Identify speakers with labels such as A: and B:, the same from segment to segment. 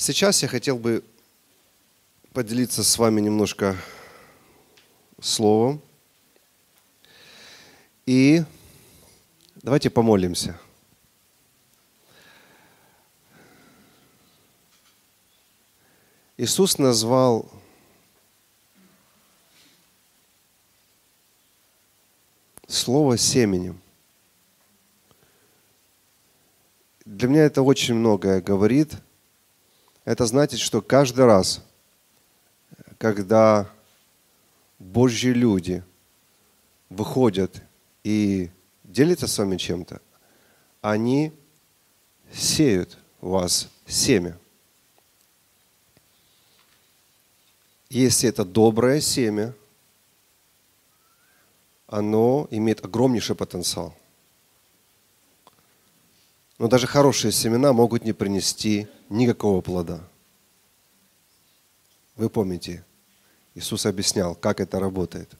A: Сейчас я хотел бы поделиться с вами немножко словом. И давайте помолимся. Иисус назвал слово семенем. Для меня это очень многое говорит. Это значит, что каждый раз, когда Божьи люди выходят и делятся с вами чем-то, они сеют в вас семя. Если это доброе семя, оно имеет огромнейший потенциал. Но даже хорошие семена могут не принести никакого плода. Вы помните, Иисус объяснял, как это работает.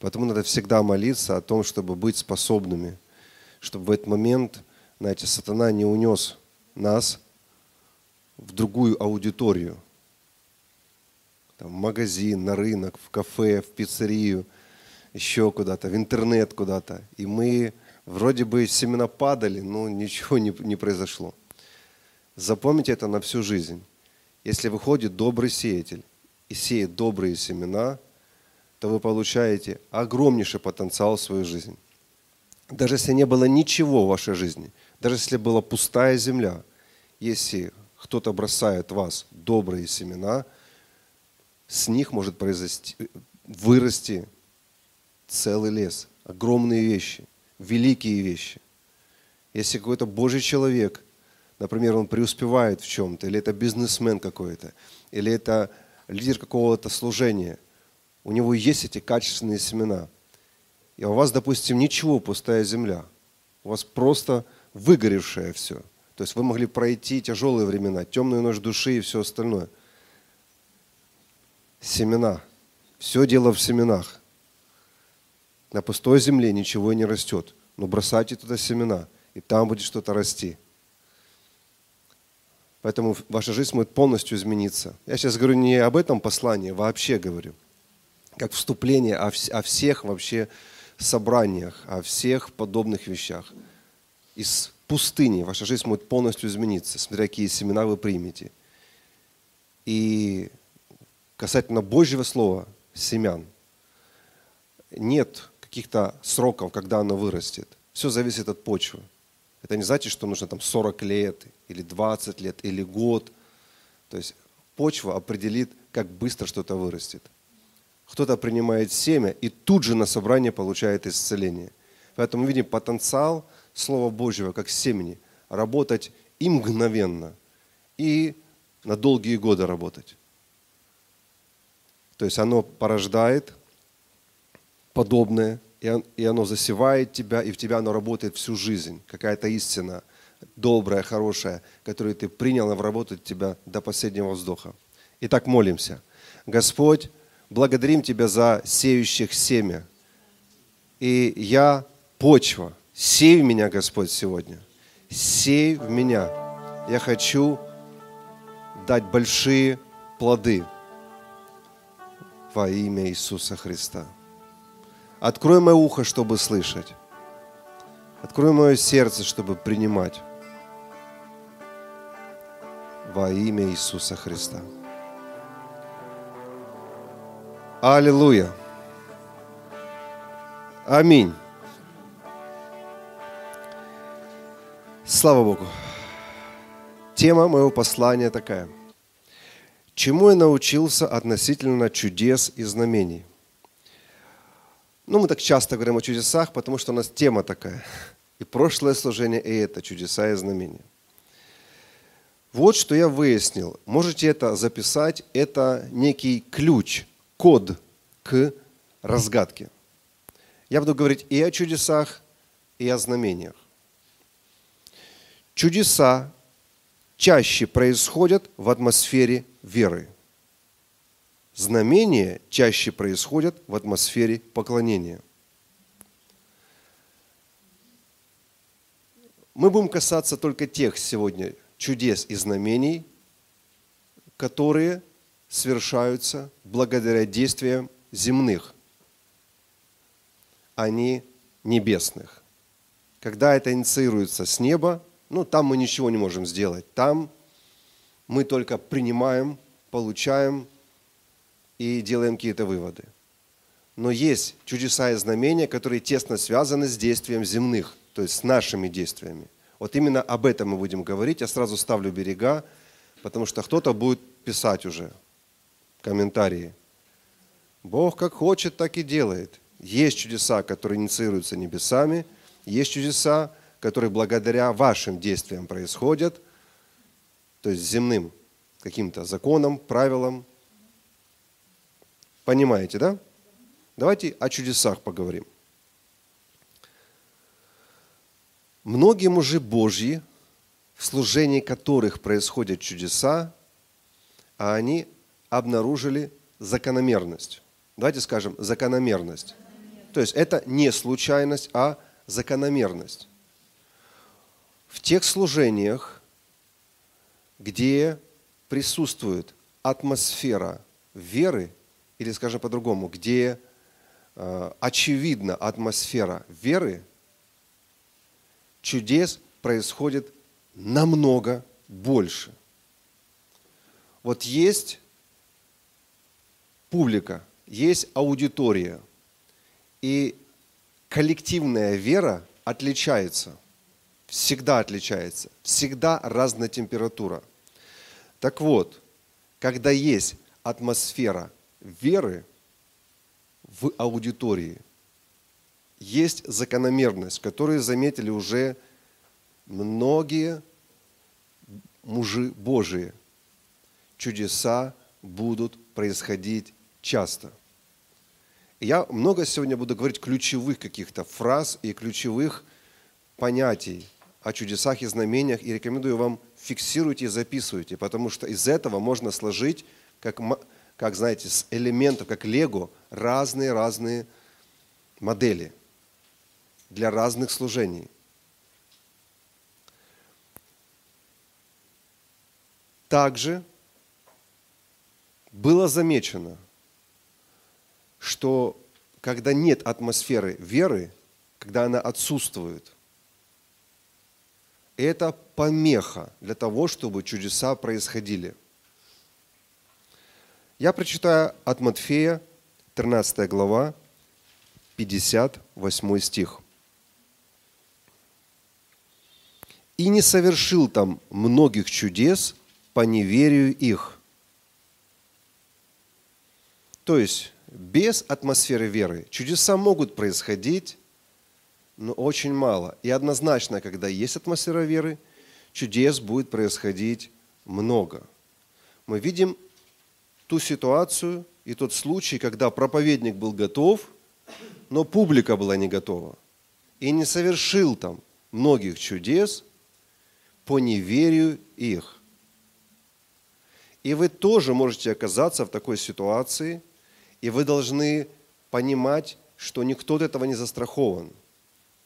A: Поэтому надо всегда молиться о том, чтобы быть способными, чтобы в этот момент, знаете, сатана не унес нас в другую аудиторию. Там, в магазин, на рынок, в кафе, в пиццерию, еще куда-то, в интернет куда-то. И мы вроде бы семена падали, но ничего не, не произошло. Запомните это на всю жизнь. Если выходит добрый сеятель и сеет добрые семена, то вы получаете огромнейший потенциал в свою жизнь. Даже если не было ничего в вашей жизни, даже если была пустая земля, если кто-то бросает в вас добрые семена, с них может произойти, вырасти целый лес, огромные вещи, великие вещи. Если какой-то Божий человек – например, он преуспевает в чем-то, или это бизнесмен какой-то, или это лидер какого-то служения, у него есть эти качественные семена. И у вас, допустим, ничего, пустая земля. У вас просто выгоревшее все. То есть вы могли пройти тяжелые времена, темную ночь души и все остальное. Семена. Все дело в семенах. На пустой земле ничего не растет. Но бросайте туда семена, и там будет что-то расти. Поэтому ваша жизнь может полностью измениться. Я сейчас говорю не об этом послании, вообще говорю. Как вступление о, о всех вообще собраниях, о всех подобных вещах. Из пустыни ваша жизнь может полностью измениться, смотря какие семена вы примете. И касательно Божьего Слова, семян, нет каких-то сроков, когда оно вырастет. Все зависит от почвы. Это не значит, что нужно там 40 лет, или 20 лет, или год. То есть почва определит, как быстро что-то вырастет. Кто-то принимает семя и тут же на собрание получает исцеление. Поэтому мы видим потенциал Слова Божьего как семени работать и мгновенно, и на долгие годы работать. То есть оно порождает подобное, и оно засевает тебя, и в тебя оно работает всю жизнь. Какая-то истина добрая, хорошая, которую ты принял, в работу тебя до последнего вздоха. Итак, молимся. Господь, благодарим Тебя за сеющих семя. И я почва. Сей в меня, Господь, сегодня. Сей в меня. Я хочу дать большие плоды во имя Иисуса Христа. Открой мое ухо, чтобы слышать. Открой мое сердце, чтобы принимать. Во имя Иисуса Христа. Аллилуйя. Аминь. Слава Богу. Тема моего послания такая. Чему я научился относительно чудес и знамений? Ну, мы так часто говорим о чудесах, потому что у нас тема такая. И прошлое служение, и это чудеса и знамения. Вот что я выяснил. Можете это записать. Это некий ключ, код к разгадке. Я буду говорить и о чудесах, и о знамениях. Чудеса чаще происходят в атмосфере веры – знамения чаще происходят в атмосфере поклонения. Мы будем касаться только тех сегодня чудес и знамений, которые совершаются благодаря действиям земных, а не небесных. Когда это инициируется с неба, ну, там мы ничего не можем сделать. Там мы только принимаем, получаем и делаем какие-то выводы. Но есть чудеса и знамения, которые тесно связаны с действием земных, то есть с нашими действиями. Вот именно об этом мы будем говорить. Я сразу ставлю берега, потому что кто-то будет писать уже комментарии. Бог как хочет, так и делает. Есть чудеса, которые инициируются небесами, есть чудеса, которые благодаря вашим действиям происходят, то есть земным каким-то законам, правилам. Понимаете, да? Давайте о чудесах поговорим. Многие мужи Божьи, в служении которых происходят чудеса, а они обнаружили закономерность. Давайте скажем, закономерность. То есть это не случайность, а закономерность. В тех служениях, где присутствует атмосфера веры, или, скажем по-другому, где э, очевидна атмосфера веры, чудес происходит намного больше. Вот есть публика, есть аудитория, и коллективная вера отличается, всегда отличается, всегда разная температура. Так вот, когда есть атмосфера веры в аудитории, есть закономерность, которую заметили уже многие мужи Божии. Чудеса будут происходить часто. Я много сегодня буду говорить ключевых каких-то фраз и ключевых понятий о чудесах и знамениях, и рекомендую вам фиксируйте и записывайте, потому что из этого можно сложить, как, как знаете, с элементов, как лего, разные-разные модели для разных служений. Также было замечено, что когда нет атмосферы веры, когда она отсутствует, это помеха для того, чтобы чудеса происходили. Я прочитаю от Матфея, 13 глава, 58 стих. «И не совершил там многих чудес по неверию их». То есть, без атмосферы веры чудеса могут происходить, но очень мало. И однозначно, когда есть атмосфера веры, чудес будет происходить много. Мы видим ту ситуацию и тот случай, когда проповедник был готов, но публика была не готова. И не совершил там многих чудес по неверию их. И вы тоже можете оказаться в такой ситуации, и вы должны понимать, что никто от этого не застрахован –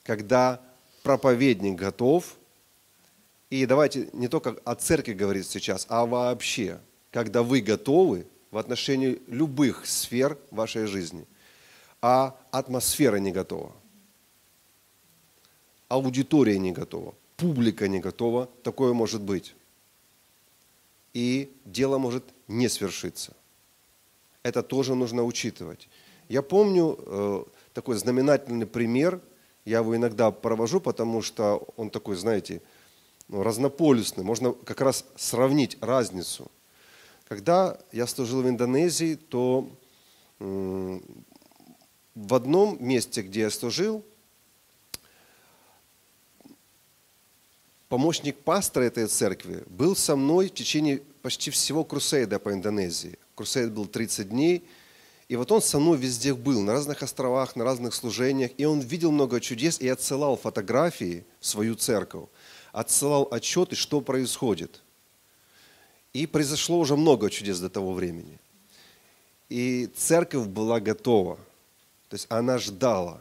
A: когда проповедник готов, и давайте не только о церкви говорить сейчас, а вообще, когда вы готовы в отношении любых сфер вашей жизни, а атмосфера не готова, аудитория не готова, публика не готова, такое может быть. И дело может не свершиться. Это тоже нужно учитывать. Я помню э, такой знаменательный пример – я его иногда провожу, потому что он такой, знаете, ну, разнополюсный. Можно как раз сравнить разницу. Когда я служил в Индонезии, то в одном месте, где я служил, помощник пастора этой церкви был со мной в течение почти всего крусейда по Индонезии. Крусейд был 30 дней – и вот он со мной везде был, на разных островах, на разных служениях, и он видел много чудес и отсылал фотографии в свою церковь, отсылал отчеты, что происходит. И произошло уже много чудес до того времени. И церковь была готова, то есть она ждала.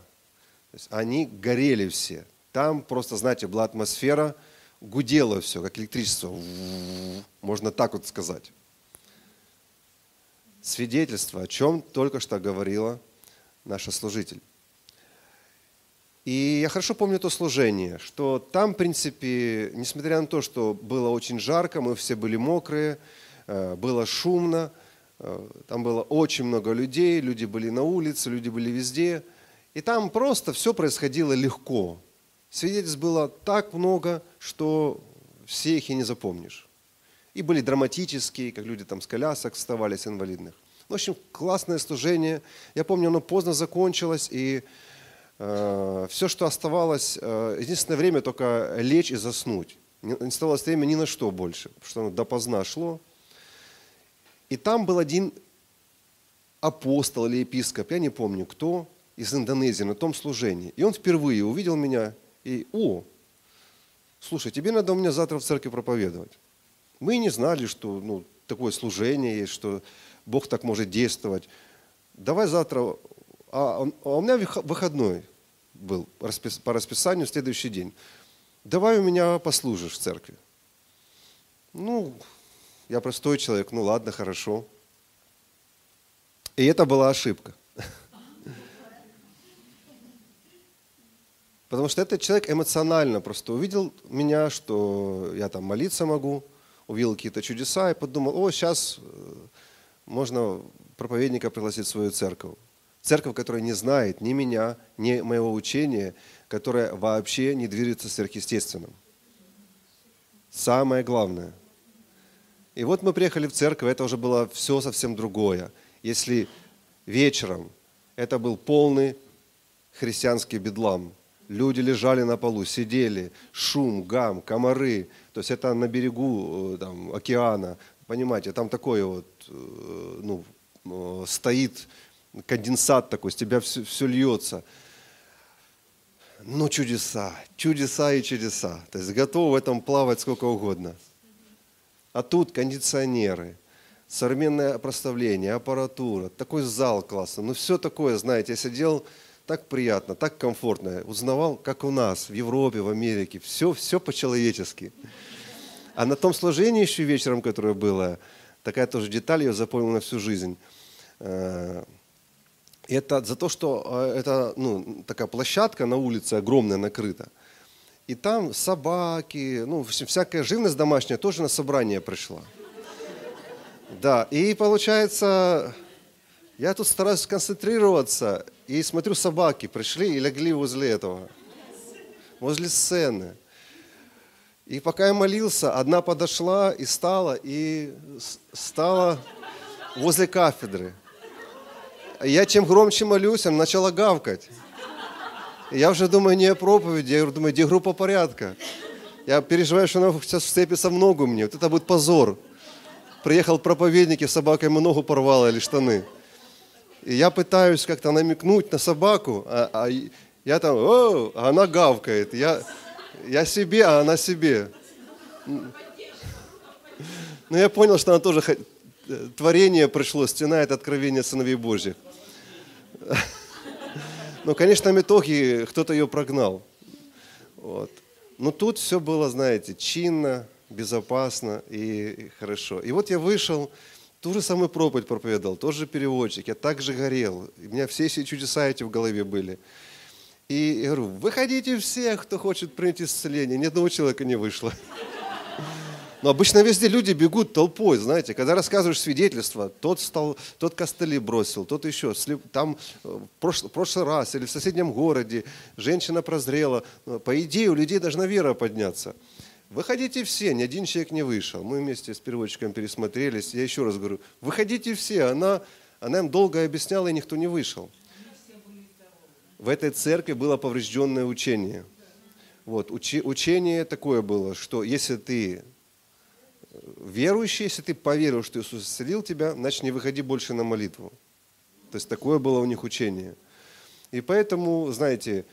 A: То есть они горели все. Там просто, знаете, была атмосфера, гудело все, как электричество. Можно так вот сказать. свидетельство, о чем только что говорила наша служитель. И я хорошо помню то служение, что там, в принципе, несмотря на то, что было очень жарко, мы все были мокрые, э, было шумно, э, там было очень много людей, люди были на улице, люди были везде. И там просто все происходило легко. Свидетельств было так много, что все их и не запомнишь. И были драматические, как люди там с колясок вставали, с инвалидных. В общем, классное служение. Я помню, оно поздно закончилось, и все, что оставалось, э, единственное время только лечь и заснуть. Не, оставалось время ни на что больше, потому что оно допоздна шло. И там был один апостол или епископ, я не помню кто, из Индонезии на том служении. И он впервые увидел меня и, о, слушай, тебе надо у меня завтра в церкви проповедовать. Мы не знали, что ну, такое служение есть, что Бог так может действовать. Давай завтра, а, а у меня выходной был по расписанию следующий день. Давай у меня послужишь в церкви. Ну, я простой человек, ну ладно, хорошо. И это была ошибка. Потому что этот человек эмоционально просто увидел меня, что я там молиться могу, увидел какие-то чудеса и подумал, о, сейчас э, можно проповедника пригласить в свою церковь. Церковь, которая не знает ни меня, ни моего учения, которая вообще не движется сверхъестественным. Самое главное. И вот мы приехали в церковь, это уже было все совсем другое. Если вечером это был полный христианский бедлам – Люди лежали на полу, сидели, шум, гам, комары. То есть это на берегу э, там, океана. Понимаете, там такое вот, э, ну, э, стоит конденсат такой, с тебя все, все льется. Ну, чудеса, чудеса и чудеса. То есть готов в этом плавать сколько угодно. А тут кондиционеры, современное проставление, аппаратура, такой зал классный. Ну, все такое, знаете, я сидел, так приятно, так комфортно. Узнавал, как у нас, в Европе, в Америке. Все, все по-человечески. А на том служении еще вечером, которое было, такая тоже деталь, я запомнил на всю жизнь. Это за то, что э, это ну, такая площадка на улице огромная, накрыта. И там собаки, ну, всякая живность домашняя тоже на собрание пришла. Да, и получается, я тут стараюсь сконцентрироваться, и смотрю, собаки пришли и легли возле этого, возле сцены. И пока я молился, одна подошла и стала, и стала возле кафедры. Я чем громче молюсь, она начала гавкать. Я уже думаю не о проповеди, я думаю, где группа порядка. Я переживаю, что она сейчас вцепится в ногу мне. Вот это будет позор. Приехал проповедник, и собака ему ногу порвала или штаны. И я пытаюсь как-то намекнуть на собаку, а, а я там, о, а она гавкает. Я, я себе, а она себе. Но ну, я понял, что она тоже творение пришло, стена это откровение сыновей Божьих. Но, конечно, в итоге кто-то ее прогнал. Вот. Но тут все было, знаете, чинно, безопасно и хорошо. И вот я вышел, Ту же самую проповедь проповедовал, тот же переводчик, я также горел. У меня все эти чудеса эти в голове были. И я говорю, выходите все, кто хочет принять исцеление. Ни одного человека не вышло. Но обычно везде люди бегут толпой, знаете, когда рассказываешь свидетельство, тот, стал, тот костыли бросил, тот еще, там э, в прошлый, прошлый раз или в соседнем городе женщина прозрела. По идее у людей должна вера подняться. Выходите все, ни один человек не вышел. Мы вместе с переводчиком пересмотрелись. Я еще раз говорю, выходите все. Она, она им долго объясняла, и никто не вышел. В этой церкви было поврежденное учение. Вот, учи, учение такое было, что если ты верующий, если ты поверил, что Иисус исцелил тебя, значит не выходи больше на молитву. То есть такое было у них учение. И поэтому, знаете,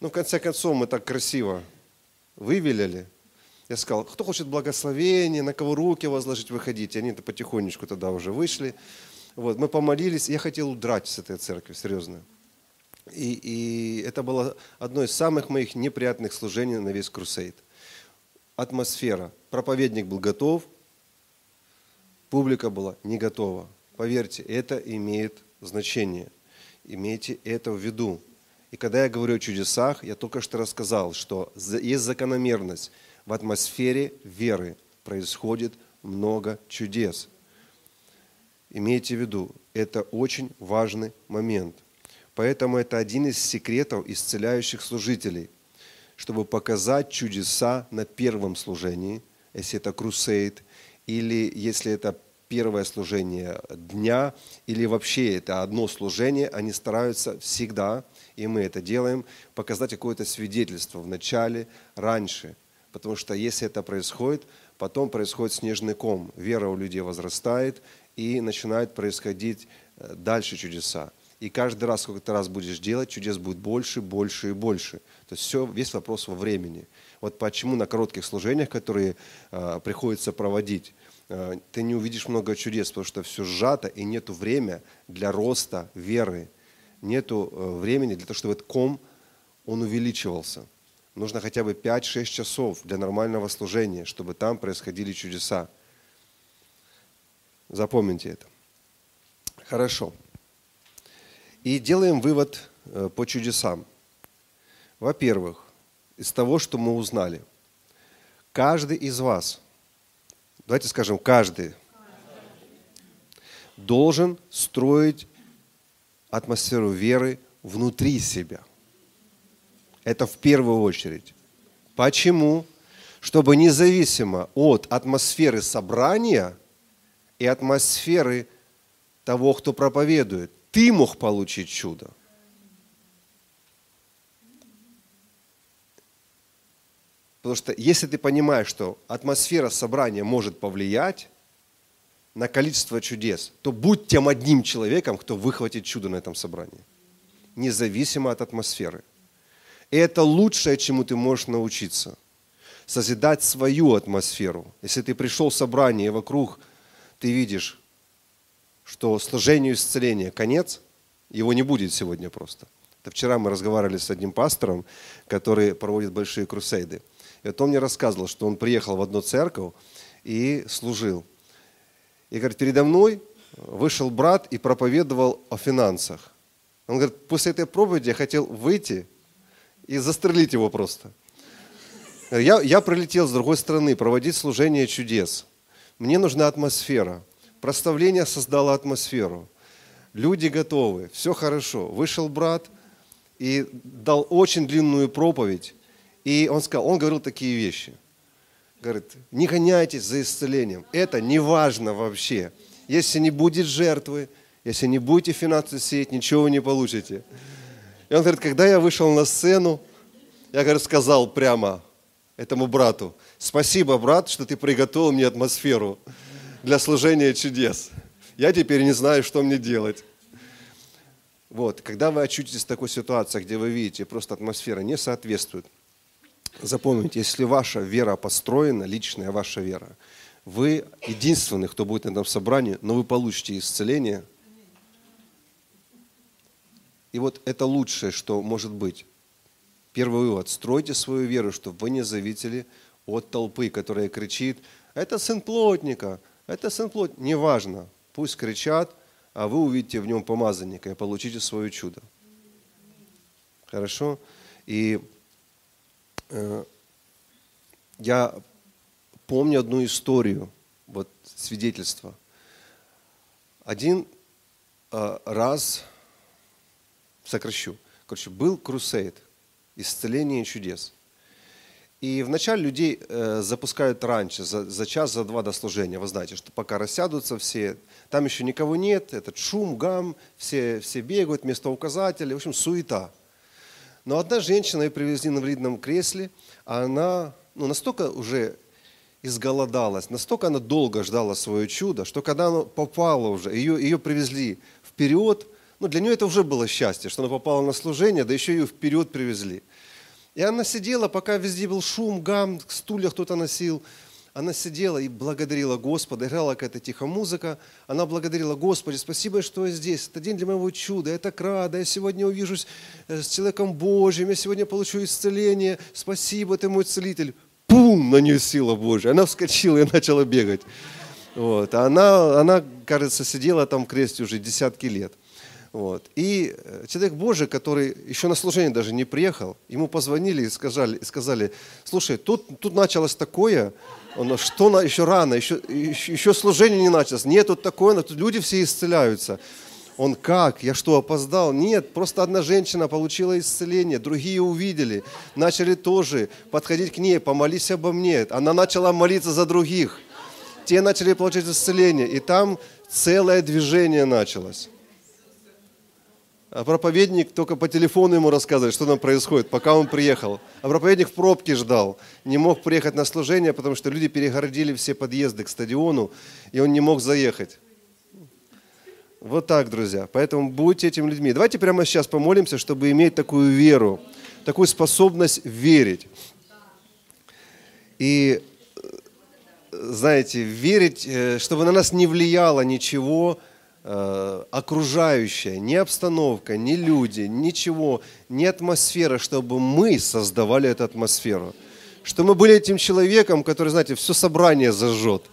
A: ну в конце концов мы так красиво вывелили – я сказал, кто хочет благословения, на кого руки возложить, выходите. Они-то потихонечку тогда уже вышли. Вот, мы помолились, я хотел удрать с этой церкви, серьезно. И, и это было одно из самых моих неприятных служений на весь крусейд. Атмосфера. Проповедник был готов, публика была не готова. Поверьте, это имеет значение. Имейте это в виду. И когда я говорю о чудесах, я только что рассказал, что есть закономерность. В атмосфере веры происходит много чудес. Имейте в виду, это очень важный момент. Поэтому это один из секретов исцеляющих служителей, чтобы показать чудеса на первом служении, если это крусейд, или если это первое служение дня, или вообще это одно служение, они стараются всегда, и мы это делаем, показать какое-то свидетельство в начале, раньше. Потому что если это происходит, потом происходит снежный ком. Вера у людей возрастает, и начинают происходить э, дальше чудеса. И каждый раз, сколько ты раз будешь делать, чудес будет больше, больше и больше. То есть все, весь вопрос во времени. Вот почему на коротких служениях, которые э, приходится проводить, э, ты не увидишь много чудес, потому что все сжато и нету времени для роста веры. Нету э, времени для того, чтобы этот ком, он увеличивался. Нужно хотя бы 5-6 часов для нормального служения, чтобы там происходили чудеса. Запомните это. Хорошо. И делаем вывод э, по чудесам. Во-первых, из того, что мы узнали, каждый из вас, давайте скажем, каждый, должен строить атмосферу веры внутри себя. Это в первую очередь. Почему? Чтобы независимо от атмосферы собрания и атмосферы того, кто проповедует, ты мог получить чудо. Потому что если ты понимаешь, что атмосфера собрания может повлиять на количество чудес, то будь тем одним человеком, кто выхватит чудо на этом собрании. Независимо от атмосферы. И это лучшее, чему ты можешь научиться. Созидать свою атмосферу. Если ты пришел в собрание, и вокруг ты видишь что служению исцеления конец, его не будет сегодня просто. Это вчера мы разговаривали с одним пастором, который проводит большие крусейды. Вот он мне рассказывал, что он приехал в одну церковь и служил. И говорит, передо мной вышел брат и проповедовал о финансах. Он говорит, после этой проповеди я хотел выйти и застрелить его просто. Я, я прилетел с другой стороны проводить служение чудес. Мне нужна атмосфера – Проставление создало атмосферу. Люди готовы, все хорошо. Вышел брат и дал очень длинную проповедь. И он сказал, он говорил такие вещи. Говорит, не гоняйтесь за исцелением. Это не важно вообще. Если не будет жертвы, если не будете финансы сеять, ничего вы не получите. И он говорит, когда я вышел на сцену, я, говорит, сказал прямо этому брату, спасибо, брат, что ты приготовил мне атмосферу для служения чудес. Я теперь не знаю, что мне делать. Вот, когда вы очутитесь в такой ситуации, где вы видите, просто атмосфера не соответствует, запомните, если ваша вера построена, личная ваша вера, вы единственный, кто будет на этом собрании, но вы получите исцеление. И вот это лучшее, что может быть. Первый вывод. Стройте свою веру, чтобы вы не зависели от толпы, которая кричит, это сын плотника, это сын плоть, неважно. Пусть кричат, а вы увидите в нем помазанника и получите свое чудо. Хорошо? И я помню одну историю, вот свидетельство. Один э, раз, сокращу, короче, был крусейд, исцеление чудес. И вначале людей э, запускают раньше, за, за час, за два до служения. Вы знаете, что пока рассядутся все, там еще никого нет, этот шум, гам, все, все бегают, место указателя, в общем, суета. Но одна женщина ее привезли на инвалидном кресле, а она ну, настолько уже изголодалась, настолько она долго ждала свое чудо, что когда она попала уже, ее, ее привезли вперед, ну, для нее это уже было счастье, что она попала на служение, да еще ее вперед привезли – и она сидела, пока везде был шум, гам, стулья кто-то носил. Она сидела и благодарила Господа, играла какая-то тихая музыка. Она благодарила Господи, спасибо, что я здесь. Это день для моего чуда, я так рада, я сегодня увижусь э, с человеком Божьим, я сегодня получу исцеление. Спасибо, ты мой целитель. Пум, на нее сила Божья. Она вскочила и начала бегать. Вот. А она, она кажется, сидела там в кресте уже десятки лет. Вот. И э, человек Божий, который еще на служение даже не приехал, ему позвонили и сказали, сказали слушай, тут, тут началось такое, он, что на, еще рано, еще, еще, еще служение не началось. Нет, тут такое, но тут люди все исцеляются. Он как? Я что, опоздал? Нет, просто одна женщина получила исцеление, другие увидели, начали тоже подходить к ней, помолись обо мне. Она начала молиться за других. Те начали получать исцеление, и там целое движение началось. А проповедник только по телефону ему рассказывает, что там происходит, пока он приехал. А проповедник в пробке ждал, не мог приехать на служение, потому что люди перегородили все подъезды к стадиону, и он не мог заехать. Вот так, друзья. Поэтому будьте этими людьми. Давайте прямо сейчас помолимся, чтобы иметь такую веру, такую способность верить. И, знаете, верить, э, чтобы на нас не влияло ничего э, окружающее, ни обстановка, ни люди, ничего, ни атмосфера, чтобы мы создавали эту атмосферу. Что мы были этим человеком, который, знаете, все собрание зажжет –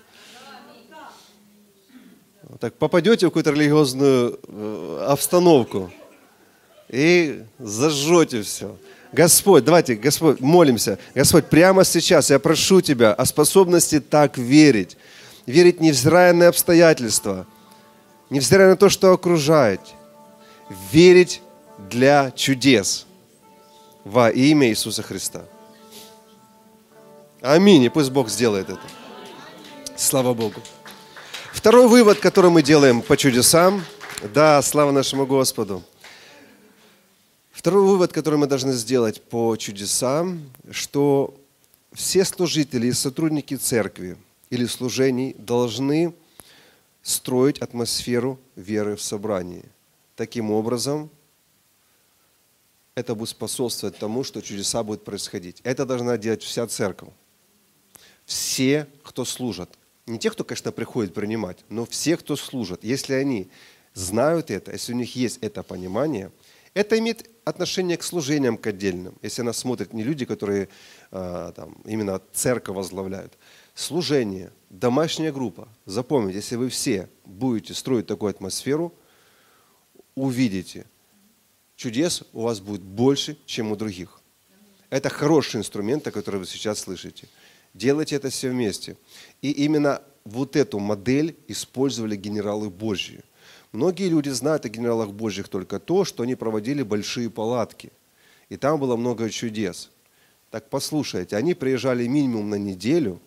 A: так попадете в какую-то религиозную э, обстановку и зажжете все. Господь, давайте, Господь, молимся. Господь, прямо сейчас я прошу Тебя о способности так верить. Верить невзирая на обстоятельства, невзирая на то, что окружает. Верить для чудес во имя Иисуса Христа. Аминь. И пусть Бог сделает это. Слава Богу. Второй вывод, который мы делаем по чудесам, да, слава нашему Господу. Второй вывод, который мы должны сделать по чудесам, что все служители и сотрудники церкви или служений должны строить атмосферу веры в собрании. Таким образом, это будет способствовать тому, что чудеса будут происходить. Это должна делать вся церковь. Все, кто служат, не те, кто, конечно, приходит принимать, но все, кто служат, если они знают это, если у них есть это понимание, это имеет отношение к служениям к отдельным. Если нас смотрят не люди, которые э, там, именно церковь возглавляют. Служение, домашняя группа. Запомните, если вы все будете строить такую атмосферу, увидите, чудес у вас будет больше, чем у других. Это хороший инструмент, о котором вы сейчас слышите. Делайте это все вместе. И именно вот эту модель использовали генералы Божьи. Многие люди знают о генералах Божьих только то, что они проводили большие палатки. И там было много чудес. Так послушайте, они приезжали минимум на неделю,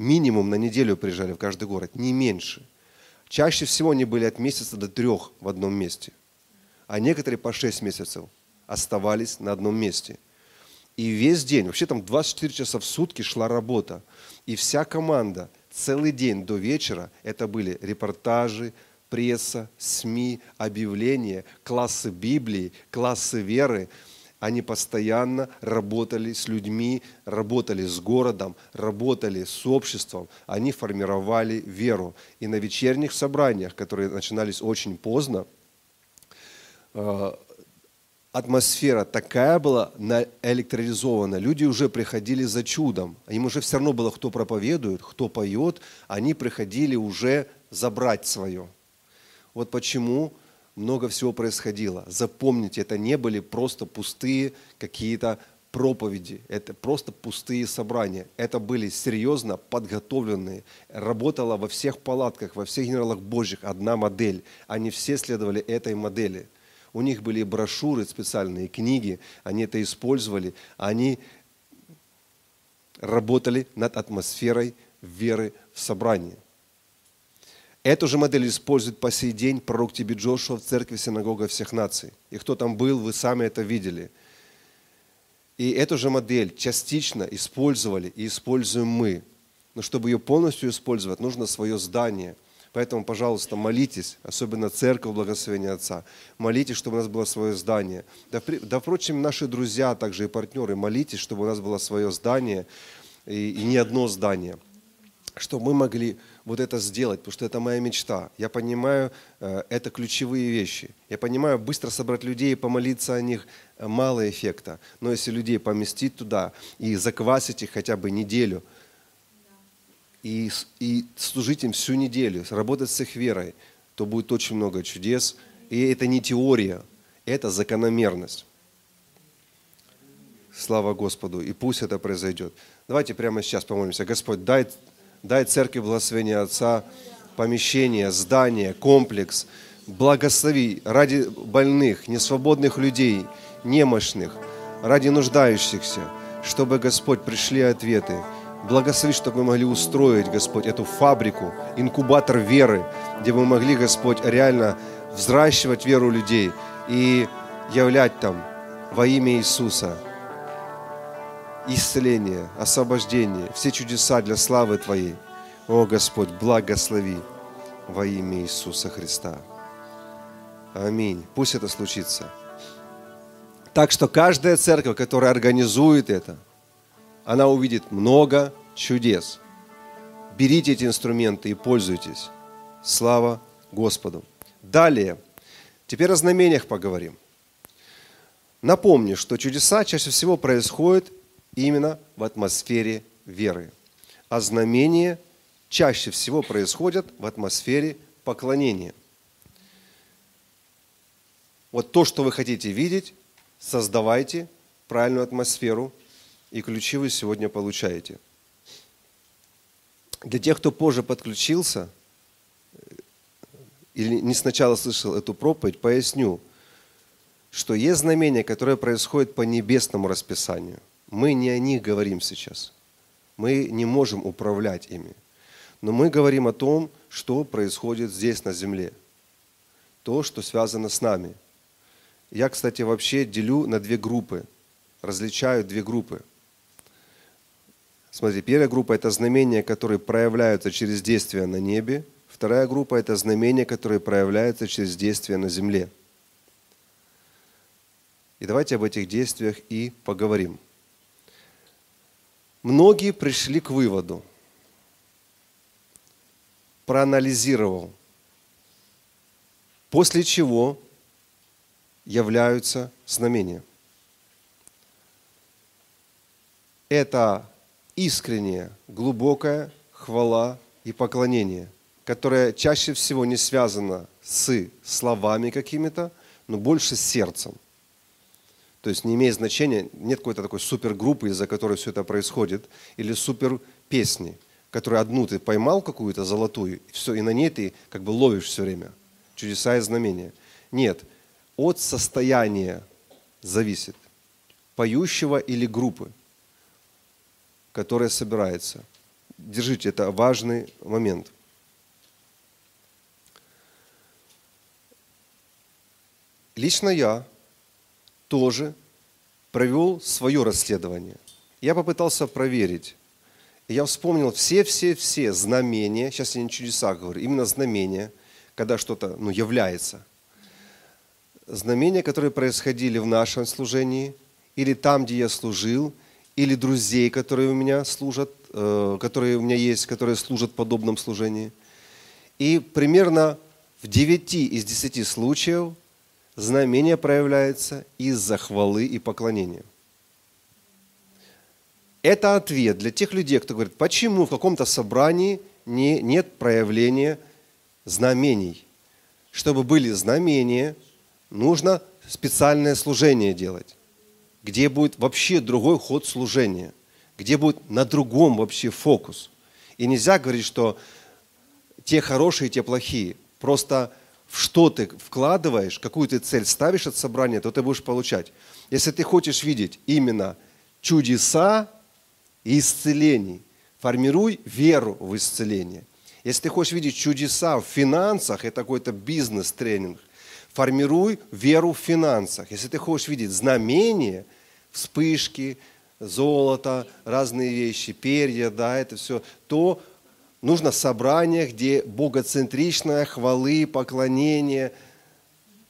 A: минимум на неделю приезжали в каждый город, не меньше. Чаще всего они были от месяца до трех в одном месте. А некоторые по шесть месяцев оставались на одном месте – и весь день, вообще там 24 часа в сутки шла работа. И вся команда целый день до вечера, это были репортажи, пресса, СМИ, объявления, классы Библии, классы веры. Они постоянно работали с людьми, работали с городом, работали с обществом. Они формировали веру. И на вечерних собраниях, которые начинались очень поздно, э, атмосфера такая была электролизована, люди уже приходили за чудом. Им уже все равно было, кто проповедует, кто поет, они приходили уже забрать свое. Вот почему много всего происходило. Запомните, это не были просто пустые какие-то проповеди, это просто пустые собрания. Это были серьезно подготовленные. Работала во всех палатках, во всех генералах Божьих одна модель. Они все следовали этой модели – у них были брошюры специальные, книги, они это использовали, они работали над атмосферой веры в собрании. Эту же модель использует по сей день пророк Тебе Джошуа в церкви синагога всех наций. И кто там был, вы сами это видели. И эту же модель частично использовали и используем мы. Но чтобы ее полностью использовать, нужно свое здание – Поэтому, пожалуйста, молитесь, особенно церковь благословения Отца. Молитесь, чтобы у нас было свое здание. Да, да впрочем, наши друзья, также и партнеры, молитесь, чтобы у нас было свое здание и, и не одно здание. Чтобы мы могли вот это сделать, потому что это моя мечта. Я понимаю, э, это ключевые вещи. Я понимаю, быстро собрать людей и помолиться о них э, мало эффекта. Но если людей поместить туда и заквасить их хотя бы неделю – и, и служить им всю неделю, работать с их верой, то будет очень много чудес. И это не теория, это закономерность. Слава Господу. И пусть это произойдет. Давайте прямо сейчас помолимся. Господь, дай, дай церкви благословения Отца, помещение, здание, комплекс. Благослови ради больных, несвободных людей, немощных, ради нуждающихся, чтобы, Господь, пришли ответы. Благослови, чтобы мы могли устроить, Господь, эту фабрику, инкубатор веры, где мы могли, Господь, реально взращивать веру людей и являть там во имя Иисуса исцеление, освобождение, все чудеса для славы Твоей. О, Господь, благослови во имя Иисуса Христа. Аминь. Пусть это случится. Так что каждая церковь, которая организует это, она увидит много чудес. Берите эти инструменты и пользуйтесь. Слава Господу. Далее, теперь о знамениях поговорим. Напомню, что чудеса чаще всего происходят именно в атмосфере веры, а знамения чаще всего происходят в атмосфере поклонения. Вот то, что вы хотите видеть, создавайте правильную атмосферу, и ключи вы сегодня получаете. Для тех, кто позже подключился, или не сначала слышал эту проповедь, поясню, что есть знамения, которые происходят по небесному расписанию. Мы не о них говорим сейчас. Мы не можем управлять ими. Но мы говорим о том, что происходит здесь на земле. То, что связано с нами. Я, кстати, вообще делю на две группы. Различаю две группы. Смотрите, первая группа – это знамения, которые проявляются через действия на небе. Вторая группа – это знамения, которые проявляются через действия на земле. И давайте об этих действиях и поговорим. Многие пришли к выводу, проанализировал, после чего являются знамения. Это искренняя, глубокая хвала и поклонение, которое чаще всего не связано с словами какими-то, но больше с сердцем. То есть не имеет значения, нет какой-то такой супергруппы, из-за которой все это происходит, или супер песни, которые одну ты поймал какую-то золотую, и все, и на ней ты как бы ловишь все время. Чудеса и знамения. Нет, от состояния зависит, поющего или группы которая собирается. Держите, это важный момент. Лично я тоже провел свое расследование. Я попытался проверить. И я вспомнил все-все-все знамения, сейчас я не чудеса говорю, именно знамения, когда что-то ну, является. Знамения, которые происходили в нашем служении, или там, где я служил – или друзей, которые у меня служат, э, которые у меня есть, которые служат в подобном служении. И примерно в 9 из 10 случаев знамение проявляется из-за хвалы и поклонения. Это ответ для тех людей, кто говорит, почему в каком-то собрании не, нет проявления знамений. Чтобы были знамения, нужно специальное служение делать где будет вообще другой ход служения, где будет на другом вообще фокус. И нельзя говорить, что те хорошие, те плохие. Просто в что ты вкладываешь, какую ты цель ставишь от собрания, то ты будешь получать. Если ты хочешь видеть именно чудеса и исцелений, формируй веру в исцеление. Если ты хочешь видеть чудеса в финансах, это какой-то бизнес-тренинг, формируй веру в финансах. Если ты хочешь видеть знамения, вспышки, золото, разные вещи, перья, да, это все, то нужно собрание, где богоцентричное хвалы, поклонение,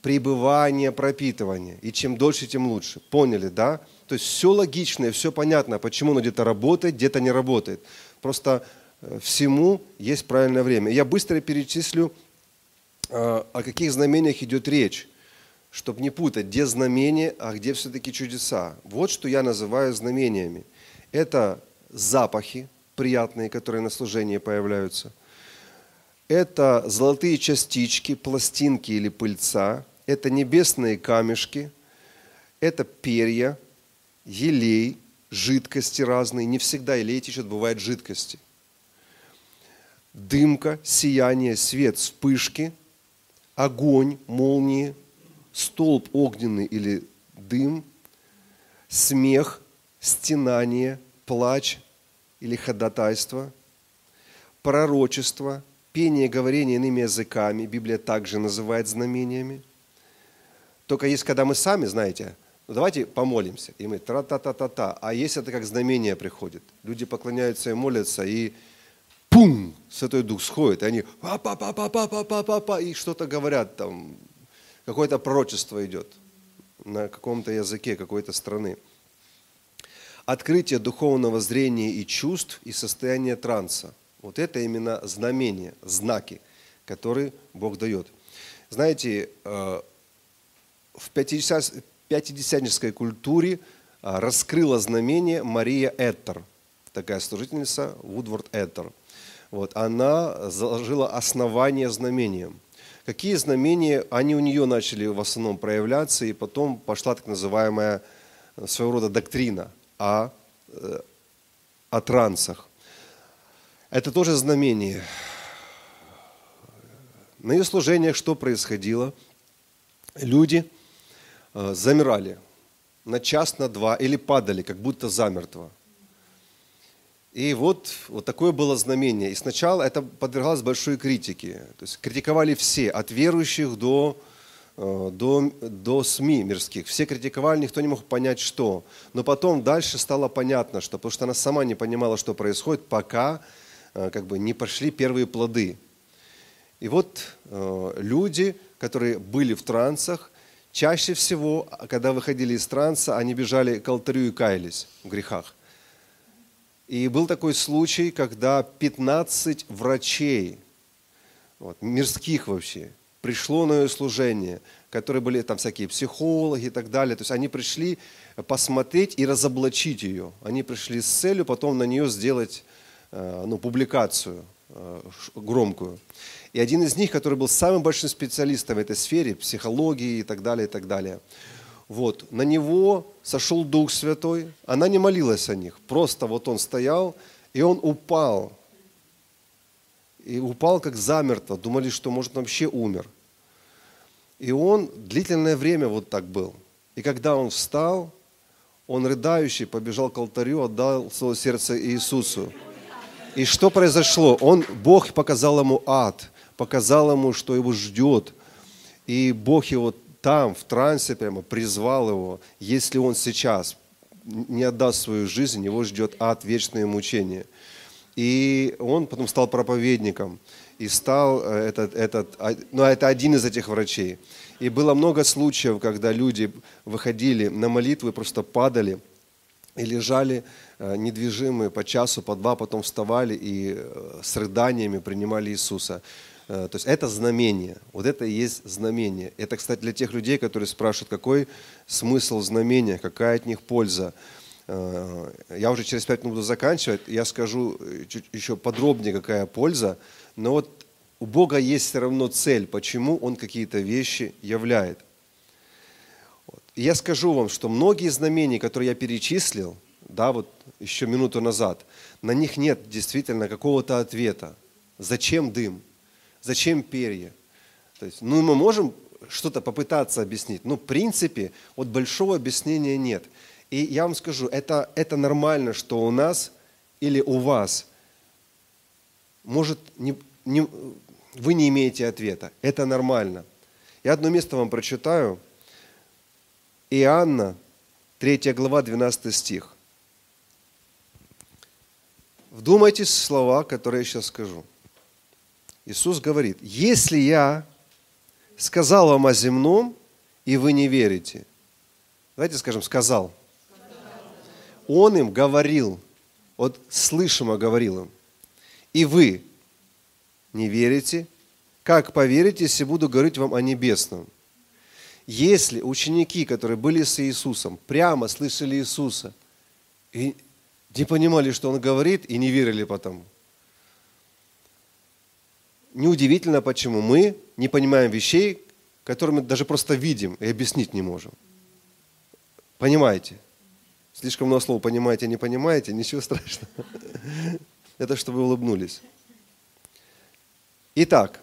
A: пребывание, пропитывание. И чем дольше, тем лучше. Поняли, да? То есть все логично все понятно, почему оно где-то работает, где-то не работает. Просто э, всему есть правильное время. Я быстро перечислю а, о каких знамениях идет речь, чтобы не путать, где знамения, а где все-таки чудеса. Вот что я называю знамениями. Это запахи, приятные, которые на служении появляются. Это золотые частички, пластинки или пыльца. Это небесные камешки. Это перья, елей, жидкости разные. Не всегда елей течет, бывают жидкости. Дымка, сияние, свет, вспышки, огонь, молнии, столб огненный или дым, смех, стенание, плач или ходатайство, пророчество, пение, говорение иными языками, Библия также называет знамениями. Только есть, когда мы сами, знаете, ну давайте помолимся, и мы тра-та-та-та-та, а есть это как знамение приходит. Люди поклоняются и молятся, и пум, Святой Дух сходит, и они па-па-па-па-па-па-па-па, и что-то говорят там, какое-то пророчество идет на каком-то языке какой-то страны. Открытие духовного зрения и чувств и состояние транса. Вот это именно знамения, знаки, которые Бог дает. Знаете, э, в пятидесятнической культуре э, раскрыла знамение Мария Эттер, такая служительница Вудворд Эттер. Вот, она заложила основание знамениям. Какие знамения, они у нее начали в основном проявляться, и потом пошла так называемая своего рода доктрина о, э, о трансах. Это тоже знамение. На ее служениях что происходило? Люди э, замирали на час, на два или падали, как будто замертво. И вот, вот такое было знамение. И сначала это подвергалось большой критике. То есть критиковали все, от верующих до, до, до СМИ мирских. Все критиковали, никто не мог понять, что. Но потом дальше стало понятно, что, потому что она сама не понимала, что происходит, пока э, как бы, не пошли первые плоды. И вот э, люди, которые были в трансах, чаще всего, когда выходили из транса, они бежали к алтарю и каялись в грехах. И был такой случай, когда 15 врачей, вот, мирских вообще, пришло на ее служение, которые были там всякие психологи и так далее. То есть они пришли посмотреть и разоблачить ее. Они пришли с целью потом на нее сделать э, ну, публикацию э, громкую. И один из них, который был самым большим специалистом в этой сфере, психологии и так далее, и так далее, вот, на него сошел Дух Святой, она не молилась о них, просто вот он стоял, и он упал. И упал как замертво, думали, что, может, он вообще умер. И он длительное время вот так был. И когда он встал, он рыдающий побежал к алтарю, отдал свое сердце Иисусу. И что произошло? Он, Бог показал ему ад, показал ему, что его ждет. И Бог его там, в трансе прямо, призвал его, если он сейчас не отдаст свою жизнь, его ждет ад, вечное мучение. И он потом стал проповедником. И стал э, этот, этот, ну это один из этих врачей. И было много случаев, когда люди выходили на молитвы, просто падали и лежали э, недвижимые по часу, по два, потом вставали и э, с рыданиями принимали Иисуса. То есть это знамение. Вот это и есть знамение. Это, кстати, для тех людей, которые спрашивают, какой смысл знамения, какая от них польза. Э, я уже через пять минут буду заканчивать. Я скажу э, чуть еще подробнее, какая польза. Но вот у Бога есть все равно цель, почему Он какие-то вещи являет. Я скажу вам, что многие знамения, которые я перечислил, да, вот еще минуту назад, на них нет действительно какого-то ответа. Зачем дым? Зачем перья? То есть, ну, мы можем что-то попытаться объяснить, но в принципе вот большого объяснения нет. И я вам скажу, это, это нормально, что у нас или у вас может не, не, вы не имеете ответа. Это нормально. Я одно место вам прочитаю. Иоанна, 3 глава, 12 стих. Вдумайтесь в слова, которые я сейчас скажу. Иисус говорит, если я сказал вам о земном, и вы не верите, давайте скажем, сказал. Он им говорил, вот слышимо говорил им, и вы не верите, как поверите, если буду говорить вам о небесном? Если ученики, которые были с Иисусом, прямо слышали Иисуса, и не понимали, что он говорит, и не верили потом. Неудивительно, почему мы не понимаем вещей, которые мы даже просто видим и объяснить не можем. Понимаете? Слишком много слов понимаете, не понимаете, ничего страшного. Это чтобы улыбнулись. Итак,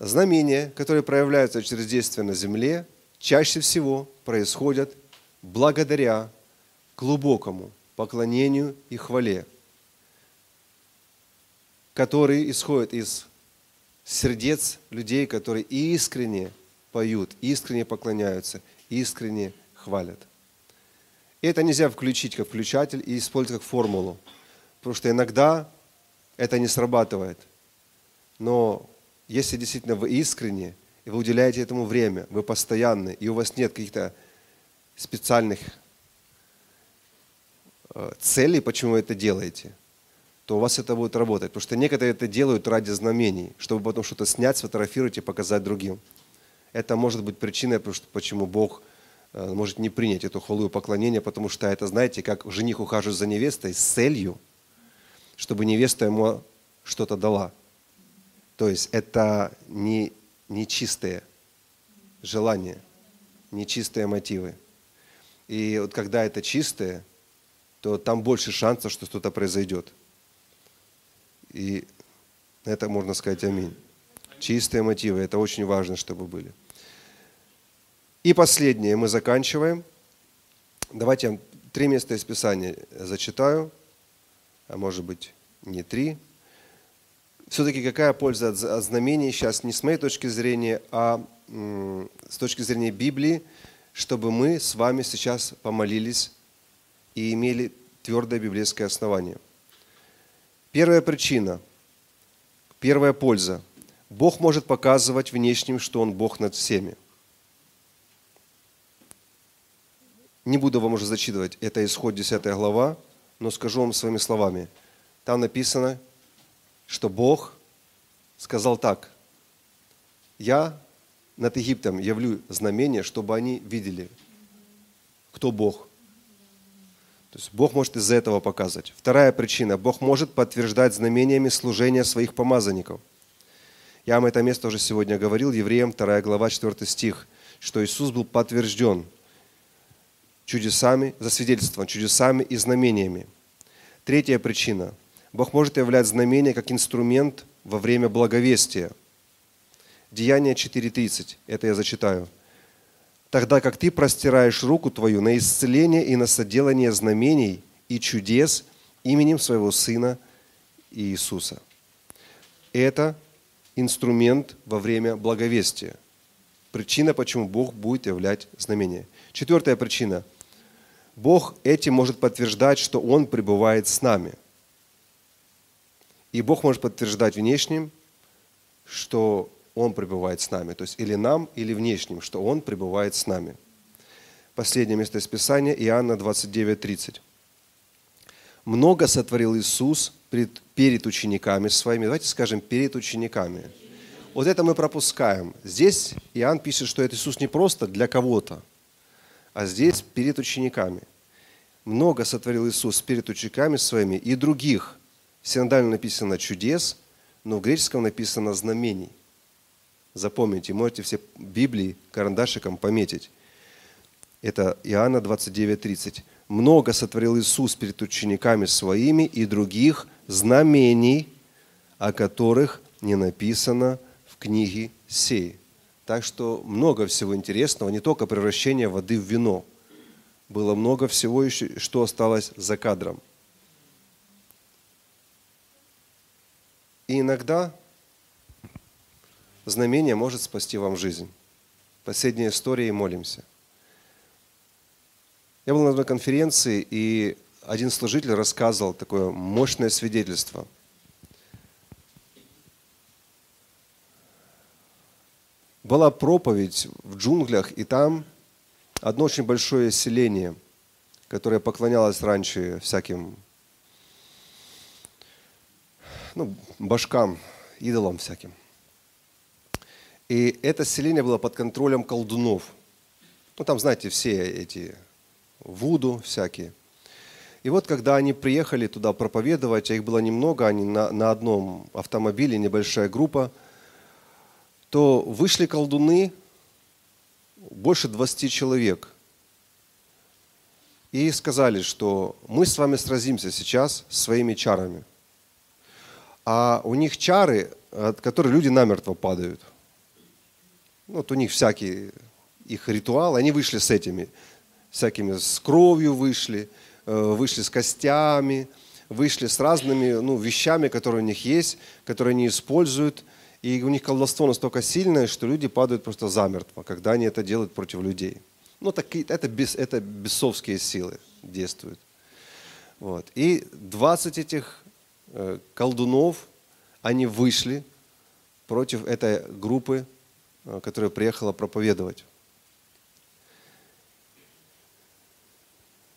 A: знамения, которые проявляются через действие на земле, чаще всего происходят благодаря глубокому поклонению и хвале, который исходит из сердец людей, которые искренне поют, искренне поклоняются, искренне хвалят. И это нельзя включить как включатель и использовать как формулу, потому что иногда это не срабатывает. Но если действительно вы искренне, и вы уделяете этому время, вы постоянны, и у вас нет каких-то специальных э, целей, почему вы это делаете, то у вас это будет работать. Потому что некоторые это делают ради знамений, чтобы потом что-то снять, сфотографировать и показать другим. Это может быть причиной, почему Бог может не принять эту хвалу и поклонение, потому что это, знаете, как жених ухаживает за невестой с целью, чтобы невеста ему что-то дала. То есть это не, не чистые желания, не чистые мотивы. И вот когда это чистое, то там больше шансов, что что-то произойдет. И это можно сказать аминь. Чистые мотивы, это очень важно, чтобы были. И последнее, мы заканчиваем. Давайте я три места из Писания зачитаю, а может быть не три все-таки какая польза от знамений сейчас не с моей точки зрения, а с точки зрения Библии, чтобы мы с вами сейчас помолились и имели твердое библейское основание. Первая причина, первая польза. Бог может показывать внешним, что Он Бог над всеми. Не буду вам уже зачитывать, это исход 10 глава, но скажу вам своими словами. Там написано, что Бог сказал так, я над Египтом явлю знамение, чтобы они видели, кто Бог. То есть Бог может из-за этого показать. Вторая причина. Бог может подтверждать знамениями служения своих помазанников. Я вам это место уже сегодня говорил, Евреям 2 глава 4 стих, что Иисус был подтвержден чудесами, засвидетельствован чудесами и знамениями. Третья причина – Бог может являть знамение как инструмент во время благовестия. Деяние 4.30, это я зачитаю. Тогда как ты простираешь руку твою на исцеление и на соделание знамений и чудес именем своего Сына Иисуса. Это инструмент во время благовестия. Причина, почему Бог будет являть знамение. Четвертая причина. Бог этим может подтверждать, что Он пребывает с нами – и Бог может подтверждать внешним, что Он пребывает с нами. То есть или нам, или внешним, что Он пребывает с нами. Последнее место из Писания, Иоанна 29:30. Много сотворил Иисус перед, перед учениками своими. Давайте скажем, перед учениками. Вот это мы пропускаем. Здесь Иоанн пишет, что это Иисус не просто для кого-то, а здесь перед учениками. Много сотворил Иисус перед учениками своими и других, в написано чудес, но в греческом написано знамений. Запомните, можете все Библии карандашиком пометить. Это Иоанна 29:30. Много сотворил Иисус перед учениками своими и других знамений, о которых не написано в книге сей. Так что много всего интересного, не только превращение воды в вино. Было много всего еще, что осталось за кадром. И иногда знамение может спасти вам жизнь. Последняя история и молимся. Я был на одной конференции, и один служитель рассказывал такое мощное свидетельство. Была проповедь в джунглях, и там одно очень большое селение, которое поклонялось раньше всяким ну, башкам, идолам всяким. И это селение было под контролем колдунов. Ну, там, знаете, все эти вуду всякие. И вот когда они приехали туда проповедовать, а их было немного, они на, на одном автомобиле, небольшая группа, то вышли колдуны, больше 20 человек, и сказали, что мы с вами сразимся сейчас своими чарами. А у них чары, от которых люди намертво падают. Вот у них всякие их ритуалы, они вышли с этими, всякими с кровью вышли, э, вышли с костями, вышли с разными ну, вещами, которые у них есть, которые они используют. И у них колдовство настолько сильное, что люди падают просто замертво, когда они это делают против людей. Ну, так, это, бес, это бесовские силы действуют. Вот. И 20 этих э, колдунов, они вышли против этой группы, э, которая приехала проповедовать.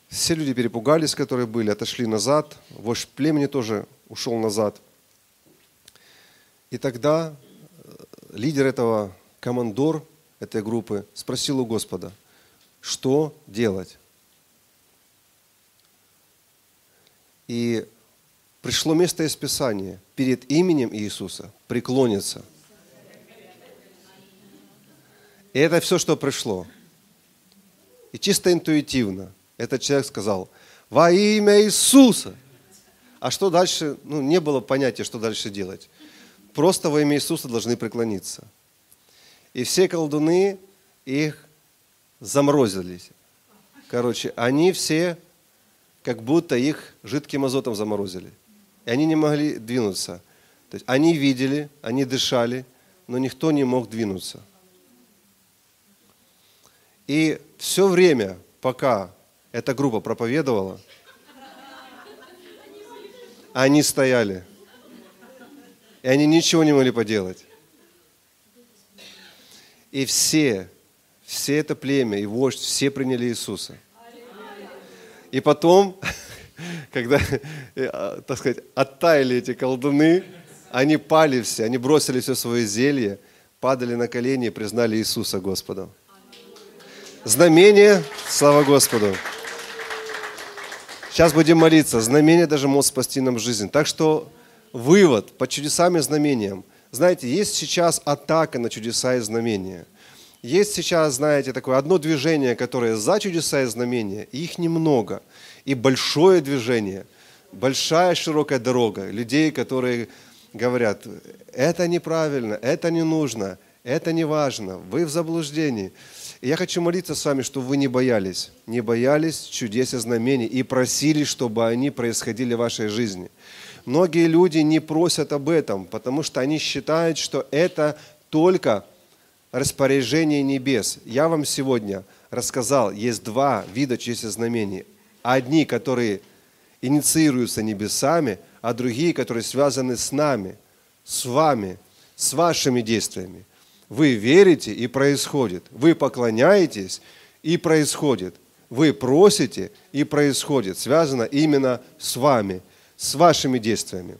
A: Все люди перепугались, которые были, отошли назад. Вождь племени тоже ушел назад. И тогда э, лидер этого, командор этой группы спросил у Господа, что делать? И пришло место из Писания перед именем Иисуса преклониться. И это все, что пришло. И чисто интуитивно этот человек сказал, во имя Иисуса. А что дальше? Ну, не было понятия, что дальше делать. Просто во имя Иисуса должны преклониться. И все колдуны их заморозились. Короче, они все как будто их жидким азотом заморозили. И они не могли двинуться. То есть они видели, они дышали, но никто не мог двинуться. И все время, пока эта группа проповедовала, они стояли. И они ничего не могли поделать. И все, все это племя и вождь, все приняли Иисуса – и потом, когда, э, а, так сказать, оттаяли эти колдуны, они пали все, они бросили все свое зелье, падали на колени и признали Иисуса Господом. Знамение, слава Господу. Сейчас будем молиться. Знамение даже может спасти нам жизнь. Так что вывод по чудесам и знамениям. Знаете, есть сейчас атака на чудеса и знамения. Есть сейчас, знаете, такое одно движение, которое за чудеса и знамения, и их немного. И большое движение, большая широкая дорога людей, которые говорят, это неправильно, это не нужно, это не важно, вы в заблуждении. И я хочу молиться с вами, чтобы вы не боялись, не боялись чудес и знамений и просили, чтобы они происходили в вашей жизни. Многие люди не просят об этом, потому что они считают, что это только распоряжение небес. Я вам сегодня рассказал, есть два вида чести знамений. Одни, которые инициируются небесами, а другие, которые связаны с нами, с вами, с вашими действиями. Вы верите и происходит. Вы поклоняетесь и происходит. Вы просите и происходит. Связано именно с вами, с вашими действиями.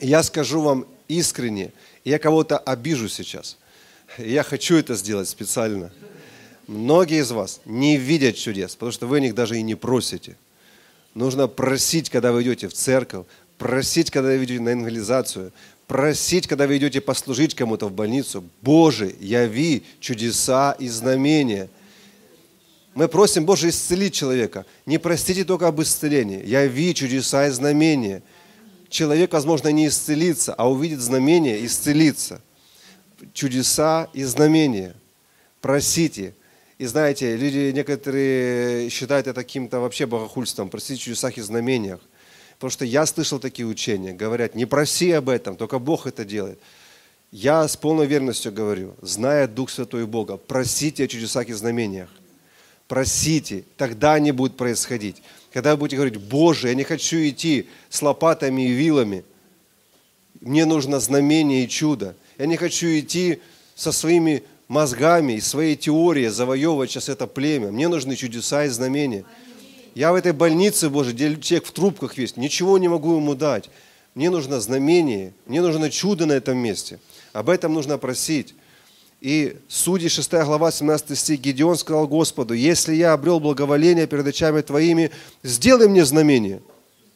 A: Я скажу вам искренне, я кого-то обижу сейчас – я хочу это сделать специально. Многие из вас не видят чудес, потому что вы о них даже и не просите. Нужно просить, когда вы идете в церковь, просить, когда вы идете на евангелизацию, просить, когда вы идете послужить кому-то в больницу. Боже, яви чудеса и знамения. Мы просим, Боже, исцелить человека. Не простите только об исцелении. Яви чудеса и знамения. Человек, возможно, не исцелится, а увидит знамение, исцелится чудеса и знамения. Просите. И знаете, люди некоторые считают это каким-то вообще богохульством, просить в чудесах и знамениях. Потому что я слышал такие учения, говорят, не проси об этом, только Бог это делает. Я с полной верностью говорю, зная Дух Святой Бога, просите о чудесах и знамениях. Просите, тогда они будут происходить. Когда вы будете говорить, Боже, я не хочу идти с лопатами и вилами, мне нужно знамение и чудо. Я не хочу идти со своими мозгами и своей теорией завоевывать сейчас это племя. Мне нужны чудеса и знамения. Я в этой больнице, Боже, где человек в трубках весь, ничего не могу ему дать. Мне нужно знамение, мне нужно чудо на этом месте. Об этом нужно просить. И Судьи 6 глава 17 стих Гедеон сказал Господу, если я обрел благоволение перед очами Твоими, сделай мне знамение,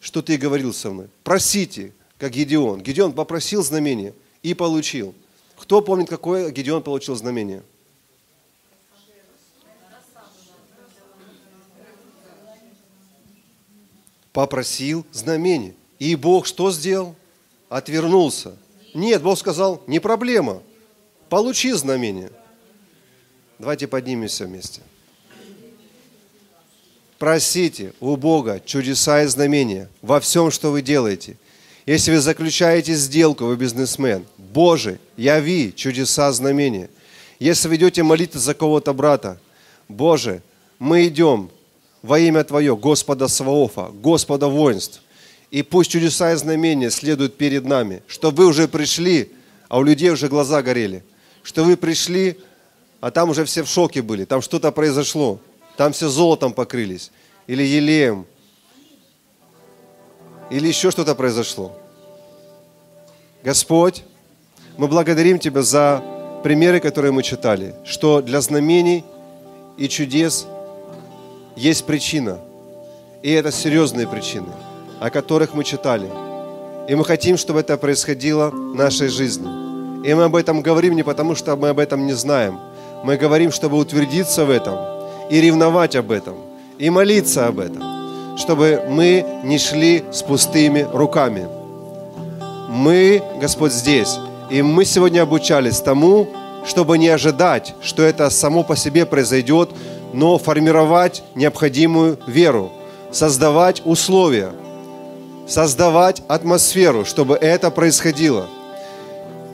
A: что Ты говорил со мной. Просите, как Гедеон. Гедеон попросил знамение и получил. Кто помнит, какое Гедеон получил знамение? Попросил знамение. И Бог что сделал? Отвернулся. Нет, Бог сказал, не проблема. Получи знамение. Давайте поднимемся вместе. Просите у Бога чудеса и знамения во всем, что вы делаете. Если вы заключаете сделку, вы бизнесмен, Боже, яви чудеса, знамения. Если вы идете молиться за кого-то брата, Боже, мы идем во имя Твое, Господа Саваофа, Господа воинств. И пусть чудеса и знамения следуют перед нами, что вы уже пришли, а у людей уже глаза горели, что вы пришли, а там уже все в шоке были, там что-то произошло, там все золотом покрылись, или елеем, или еще что-то произошло. Господь, мы благодарим Тебя за примеры, которые мы читали, что для знамений и чудес есть причина, и это серьезные причины – о которых мы читали. И мы хотим, чтобы это происходило в нашей жизни. И мы об этом говорим не потому, что мы об этом не знаем. Мы говорим, чтобы утвердиться в этом и ревновать об этом, и молиться об этом, чтобы мы не шли с пустыми руками. Мы, Господь, здесь, и мы сегодня обучались тому, чтобы не ожидать, что это само по себе произойдет, но формировать необходимую веру, создавать условия – создавать атмосферу, чтобы это происходило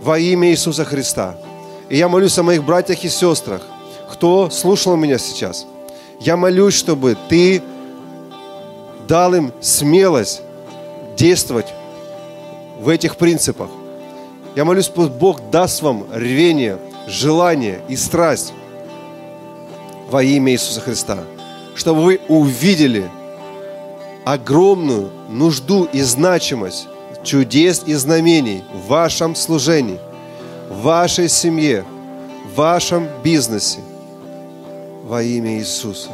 A: во имя Иисуса Христа. И я молюсь о моих братьях и сестрах, кто слушал меня сейчас. Я молюсь, чтобы ты дал им смелость действовать в этих принципах. Я молюсь, пусть Бог даст вам рвение, желание и страсть во имя Иисуса Христа, чтобы вы увидели огромную нужду и значимость чудес и знамений в вашем служении, в вашей семье, в вашем бизнесе во имя Иисуса.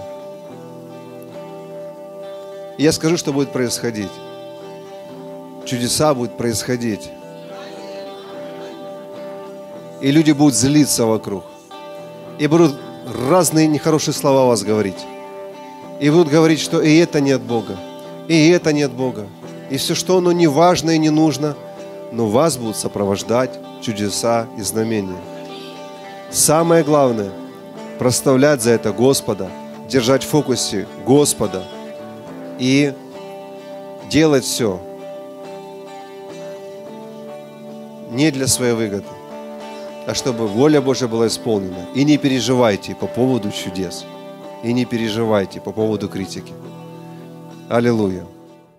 A: я скажу, что будет происходить. Чудеса будут происходить. И люди будут злиться вокруг. И будут разные нехорошие слова о вас говорить. И будут говорить, что и это не от Бога и это нет Бога. И все, что оно не важно и не нужно, но вас будут сопровождать чудеса и знамения. Самое главное – проставлять за это Господа, держать в фокусе Господа и делать все не для своей выгоды, а чтобы воля Божья была исполнена. И не переживайте по поводу чудес. И не переживайте по поводу критики. Аллилуйя.